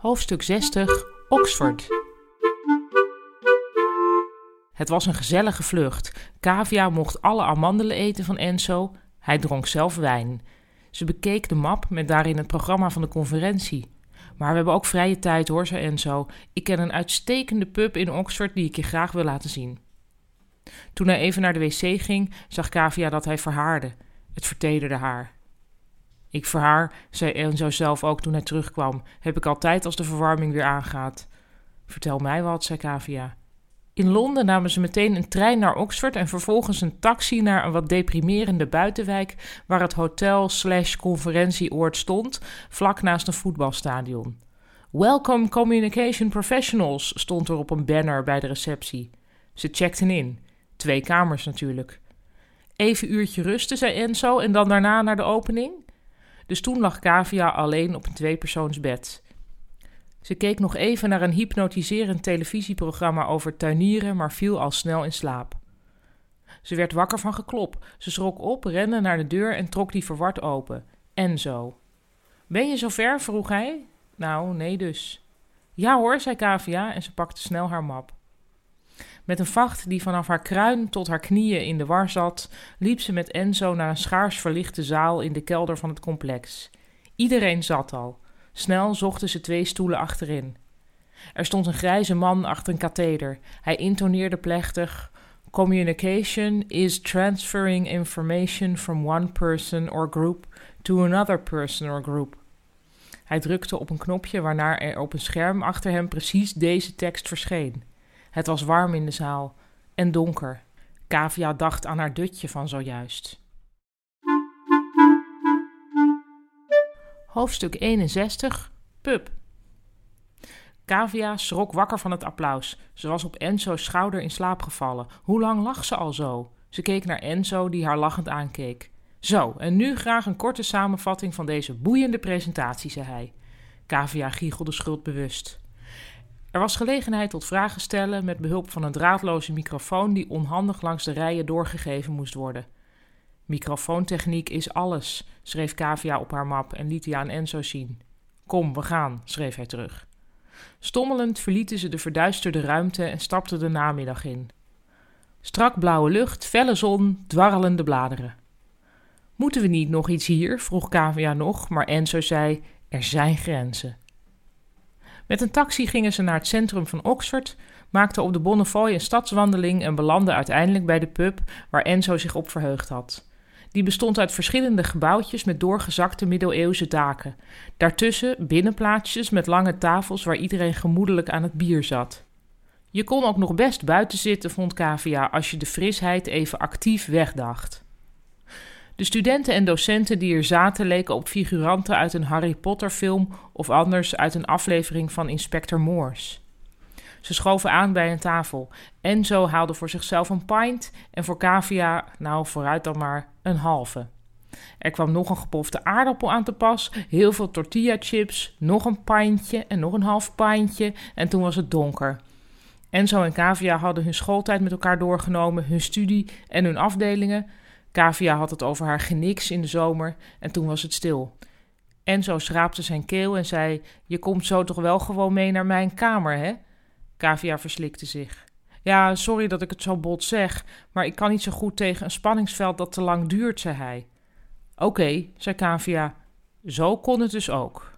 Hoofdstuk 60 Oxford. Het was een gezellige vlucht. Cavia mocht alle amandelen eten van Enzo. Hij dronk zelf wijn. Ze bekeek de map met daarin het programma van de conferentie. Maar we hebben ook vrije tijd hoor, zei Enzo. Ik ken een uitstekende pub in Oxford die ik je graag wil laten zien. Toen hij even naar de wc ging, zag Cavia dat hij verhaarde. Het vertederde haar. Ik verhaar, zei Enzo zelf ook toen hij terugkwam. Heb ik altijd als de verwarming weer aangaat. Vertel mij wat, zei Cavia. In Londen namen ze meteen een trein naar Oxford en vervolgens een taxi naar een wat deprimerende buitenwijk waar het hotel slash conferentieoord stond, vlak naast een voetbalstadion. Welcome Communication Professionals stond er op een banner bij de receptie. Ze checkten in. Twee kamers natuurlijk. Even uurtje rusten, zei Enzo, en dan daarna naar de opening? Dus toen lag Cavia alleen op een tweepersoonsbed. Ze keek nog even naar een hypnotiserend televisieprogramma over tuinieren, maar viel al snel in slaap. Ze werd wakker van geklop. Ze schrok op, rende naar de deur en trok die verward open. Enzo. Ben je zover? vroeg hij. Nou, nee dus. Ja hoor, zei Cavia en ze pakte snel haar map. Met een vacht die vanaf haar kruin tot haar knieën in de war zat, liep ze met Enzo naar een schaars verlichte zaal in de kelder van het complex. Iedereen zat al. Snel zochten ze twee stoelen achterin. Er stond een grijze man achter een katheder. Hij intoneerde plechtig: Communication is transferring information from one person or group to another person or group. Hij drukte op een knopje waarna er op een scherm achter hem precies deze tekst verscheen. Het was warm in de zaal en donker. Kavia dacht aan haar dutje van zojuist. Hoofdstuk 61 Pub Kavia schrok wakker van het applaus. Ze was op Enzo's schouder in slaap gevallen. Hoe lang lag ze al zo? Ze keek naar Enzo, die haar lachend aankeek. Zo, en nu graag een korte samenvatting van deze boeiende presentatie, zei hij. Kavia giechelde schuldbewust. Er was gelegenheid tot vragen stellen met behulp van een draadloze microfoon die onhandig langs de rijen doorgegeven moest worden. Microfoontechniek is alles, schreef Kavia op haar map en liet die aan Enzo zien. Kom, we gaan, schreef hij terug. Stommelend verlieten ze de verduisterde ruimte en stapten de namiddag in. Strak blauwe lucht, felle zon, dwarrelende bladeren. Moeten we niet nog iets hier? vroeg Kavia nog, maar Enzo zei: Er zijn grenzen. Met een taxi gingen ze naar het centrum van Oxford, maakten op de Bonnefoy een stadswandeling en belanden uiteindelijk bij de pub waar Enzo zich op verheugd had. Die bestond uit verschillende gebouwtjes met doorgezakte middeleeuwse daken. Daartussen binnenplaatsjes met lange tafels waar iedereen gemoedelijk aan het bier zat. Je kon ook nog best buiten zitten, vond Cavia, als je de frisheid even actief wegdacht. De studenten en docenten die er zaten leken op figuranten uit een Harry Potter film of anders uit een aflevering van Inspector Morse. Ze schoven aan bij een tafel. Enzo haalde voor zichzelf een pint en voor Cavia, nou vooruit dan maar, een halve. Er kwam nog een gepofte aardappel aan te pas, heel veel tortilla chips, nog een pintje en nog een half pintje en toen was het donker. Enzo en Cavia hadden hun schooltijd met elkaar doorgenomen, hun studie en hun afdelingen. Cavia had het over haar geniks in de zomer en toen was het stil. Enzo schraapte zijn keel en zei: Je komt zo toch wel gewoon mee naar mijn kamer, hè? Cavia verslikte zich. Ja, sorry dat ik het zo bot zeg, maar ik kan niet zo goed tegen een spanningsveld dat te lang duurt, zei hij. Oké, zei Cavia. Zo kon het dus ook.